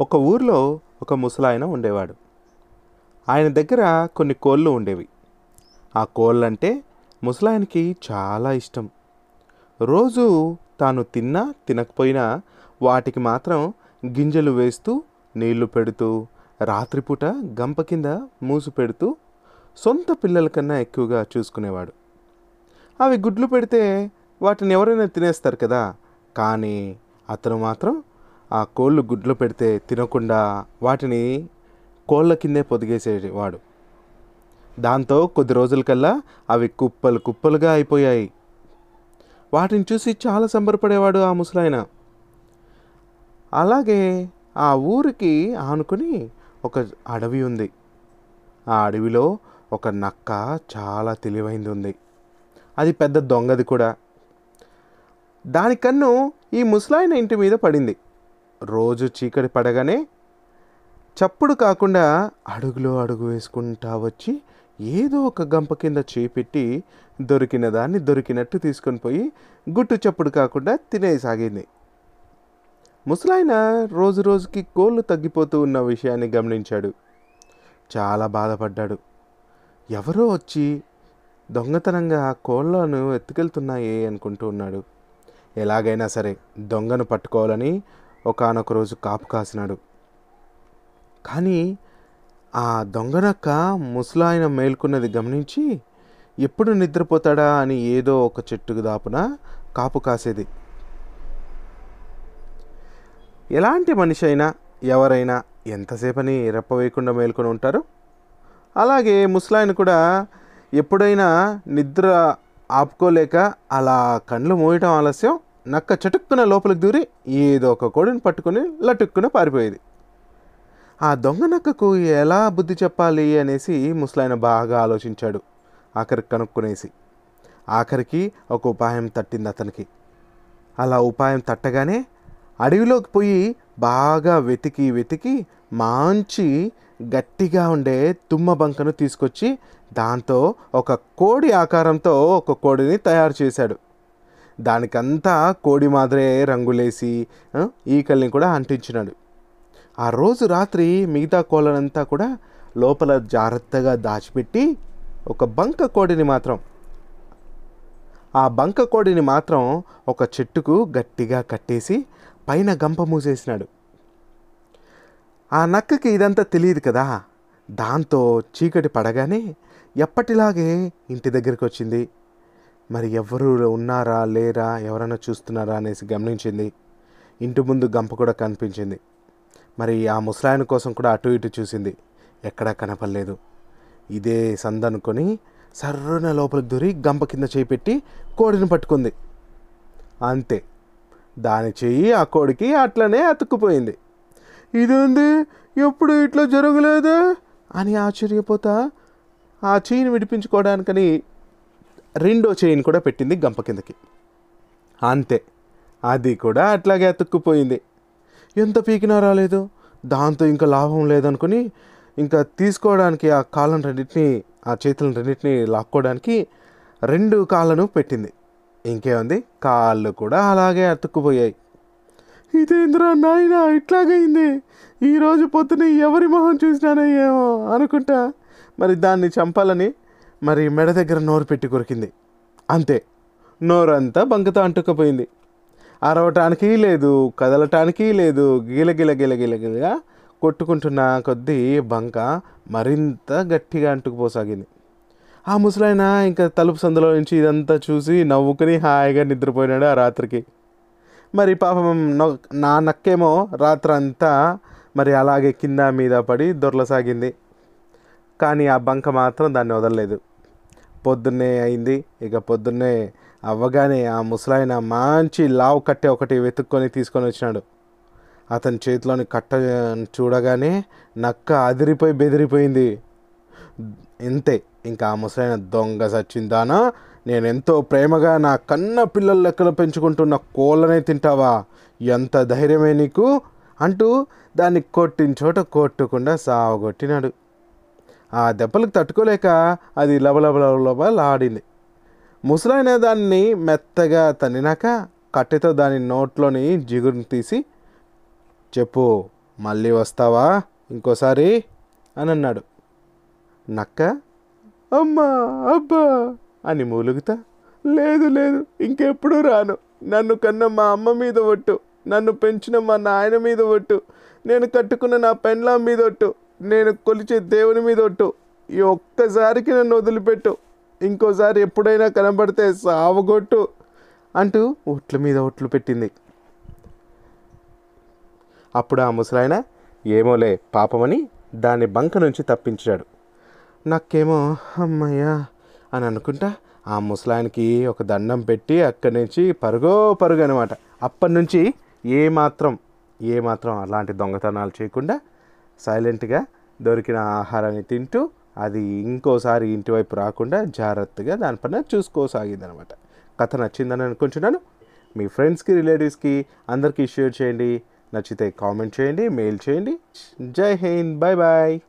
ఒక ఊర్లో ఒక ముసలాయన ఉండేవాడు. ఆయన దగ్గర కొన్ని కోళ్ళు ఉండేవి. ఆ కోళ్ళంటే ముసలాయనకి చాలా ఇష్టం. రోజు తాను తిన్నా తినకపోయినా వాటికి మాత్రం గింజలు వేస్తూ నీళ్ళు పెడుతూ రాత్రిపూట గంప కింద మూసు పెడుతూ సొంత పిల్లల కన్నా ఎక్కువగా చూసుకునేవాడు. అవి గుడ్లు పెడితే వాటిని ఎవరైనా తినేస్తారు కదా. కానీ అతను మాత్రం ఆ కోళ్ళు గుడ్లు పెడితే తినకుండా వాటిని కోళ్ళ కిందే పొదిగేసేవాడు. దాంతో కొద్ది రోజులకల్లా అవి కుప్పలు కుప్పలుగా అయిపోయాయి. వాటిని చూసి చాలా సంబరపడేవాడు ఆ ముసలాయన. అలాగే ఆ ఊరికి ఆనుకొని ఒక అడవి ఉంది. ఆ అడవిలో ఒక నక్క చాలా తెలివైంది ఉంది అది పెద్ద దొంగది కూడా. దాని కన్ను ఈ ముసలాయన ఇంటి మీద పడింది. రోజు చీకటి పడగానే చప్పుడు కాకుండా అడుగులో అడుగు వేసుకుంటా వచ్చి ఏదో ఒక గంప కింద చేపెట్టి దొరికిన దాన్ని దొరికినట్టు తీసుకొని పోయి గుట్టు చప్పుడు కాకుండా తినేసాగింది. ముసలాయన రోజు రోజుకి కోళ్ళు తగ్గిపోతూ ఉన్న విషయాన్ని గమనించాడు. చాలా బాధపడ్డాడు. ఎవరో వచ్చి దొంగతనంగా కోళ్ళను ఎత్తుకెళ్తున్నాయే అనుకుంటూ ఉన్నాడు. ఎలాగైనా సరే దొంగను పట్టుకోవాలని ఒకనొక రోజు కాపు కాసినాడు. కానీ ఆ దొంగనక్క ముసలాయన మేల్కొన్నది గమనించి ఎప్పుడు నిద్రపోతాడా? అని ఏదో ఒక చెట్టుకు దాపున కాపు కాసేది. ఎలాంటి మనిషి అయినా ఎవరైనా ఎంతసేపని రెప్ప వేయకుండా మేల్కొని ఉంటారు? అలాగే ముసలాయన కూడా ఎప్పుడైనా నిద్ర ఆపుకోలేక అలా కళ్ళు మూయటం ఆలస్యం? నక్క చటుక్కున లోపలికి దూరి ఏదో ఒక కోడిని పట్టుకొని లటుక్కున పారిపోయేది. ఆ దొంగ నక్కకు ఎలా బుద్ధి చెప్పాలి అనేసి ముసలాయన బాగా ఆలోచించాడు. ఆఖరికి కనుక్కునేసి ఆఖరికి ఒక ఉపాయం తట్టింది అతనికి. అలా ఉపాయం తట్టగానే అడవిలోకి పోయి బాగా వెతికి వెతికి మంచి గట్టిగా ఉండే తుమ్మ బంకను తీసుకొచ్చి దాంతో ఒక కోడి ఆకారంతో ఒక కోడిని తయారు చేశాడు. దానికంతా కోడి మాదిరే రంగులేసి ఈకల్ని కూడా అంటించినాడు. ఆ రోజు రాత్రి మిగతా కోళ్ళనంతా కూడా లోపల జాగ్రత్తగా దాచిపెట్టి ఒక బంక కోడిని మాత్రం ఆ బంక కోడిని మాత్రం ఒక చెట్టుకు గట్టిగా కట్టేసి పైన గంప మూసేసినాడు. ఆ నక్కకి ఇదంతా తెలియదు కదా. దాంతో చీకటి పడగానే ఎప్పటిలాగే ఇంటి దగ్గరికి వచ్చింది మరి ఎవరు ఉన్నారా లేరా ఎవరైనా చూస్తున్నారా అనేసి గమనించింది. ఇంటి ముందు గంప కూడా కనిపించింది. మరి ఆ ముసలాయన కోసం కూడా అటు ఇటు చూసింది. ఎక్కడా కనపడలేదు. ఇదే సందనుకొని సర్రున లోపలికి దూరి గంప కింద చేయి పెట్టి కోడిని పట్టుకుంది. అంతే. దాని చెయ్యి ఆ కోడికి అట్లనే అతుక్కుపోయింది. ఇదేంది? ఎప్పుడు ఇట్లా జరగలేదు? అని ఆశ్చర్యపోతా ఆ చెయ్యిని విడిపించుకోవడానికని రెండో చైన్ కూడా పెట్టింది గంప కిందకి. అంతే. అది కూడా అట్లాగే అతుక్కుపోయింది. ఎంత పీకినా రాలేదు. దాంతో ఇంకా లాభం లేదనుకుని ఇంకా తీసుకోవడానికి ఆ కాళ్ళను రెండింటిని ఆ చేతులను రెండింటిని లాక్కోవడానికి రెండు కాళ్ళను పెట్టింది. ఇంకేముంది? కాళ్ళు కూడా అలాగే అతుక్కుపోయాయి. ఇదేంద్రా నాయన ఇట్లాగైంది ఈరోజు పొద్దున ఎవరి మొహం చూసినానో ఏమో అనుకుంటా. మరి దాన్ని చంపాలని మరి మెడ దగ్గర నోరు పెట్టి కొరికింది. అంతే. నోరంతా బంకతో అంటుకుపోయింది. అరవటానికి లేదు కదలటానికి లేదు గిల గిల గిల గిల గిలగా కొట్టుకుంటున్న కొద్దీ బంక మరింత గట్టిగా అంటుకుపోసాగింది. ఆ ముసలాయన ఇంకా తలుపు సందులో నుంచి ఇదంతా చూసి నవ్వుకుని హాయిగా నిద్రపోయినాడు ఆ రాత్రికి. మరి పాపం నొ- నా నక్కేమో రాత్రంతా మరి అలాగే కింద మీద పడి దొరలసాగింది. కానీ ఆ బంక మాత్రం దాన్ని వదలలేదు. పొద్దున్నే అయింది. ఇక పొద్దున్నే అవ్వగానే ఆ ముసలాయన మంచి లావు కట్టె ఒకటి వెతుక్కొని తీసుకొని వచ్చినాడు. అతని చేతిలోని కట్ట చూడగానే నక్క అదిరిపోయి బెదిరిపోయింది. ఇంతే ఇంకా ఆ ముసలైన దొంగ సచ్చిందానా? నేను ఎంతో ప్రేమగా నా కన్న పిల్లల లెక్కలు పెంచుకుంటున్న కోళ్ళనే తింటావా? ఎంత ధైర్యమే నీకు? అంటూ దాన్ని కొట్టిన చోట కొట్టకుండా సావగొట్టినాడు ఆ దెబ్బలకు తట్టుకోలేక అది లబలబలబలాడింది ముసలైన దాన్ని మెత్తగా తన్నినాక కట్టెతో దాని నోట్లోని జిగురుని తీసి చెప్పు మళ్ళీ వస్తావా? ఇంకోసారి? అని అన్నాడు నక్క అమ్మా అబ్బా! అని మూలుగుతా లేదు లేదు ఇంకెప్పుడు రాను. నన్ను కన్న మా అమ్మ మీద ఒట్టు. నన్ను పెంచిన మా నాయన మీద ఒట్టు. నేను కట్టుకున్న నా పెండ్లాం మీద ఒట్టు. నేను కొలిచే దేవుని మీద ఒట్టు. ఈ ఒక్కసారికి నన్ను వదిలిపెట్టు. ఇంకోసారి ఎప్పుడైనా కనబడితే సావగొట్టు అంటూ ఒట్ల మీద ఒట్లు పెట్టింది. అప్పుడు ఆ ముసలాయన ఏమోలే పాపమని దాన్ని బంక నుంచి తప్పించాడు. నాకేమో అమ్మయ్యా అని అనుకుంటా ఆ ముసలాయనకి ఒక దండం పెట్టి అక్కడి నుంచి పరుగో పరుగు అనమాట అప్పటి నుంచి ఏ మాత్రం ఏ మాత్రం అలాంటి దొంగతనాలు చేయకుండా సైలెంట్గా దొరికిన ఆహారాన్ని తింటూ అది ఇంకోసారి ఇంటివైపు రాకుండా జాగ్రత్తగా దానిపైన చూసుకోసాగింది అనమాట కథ నచ్చిందని అనుకుంటున్నాను. మీ ఫ్రెండ్స్కి రిలేటివ్స్కి అందరికీ షేర్ చేయండి. నచ్చితే కామెంట్ చేయండి మెయిల్ చేయండి. జై హింద్. Bye bye.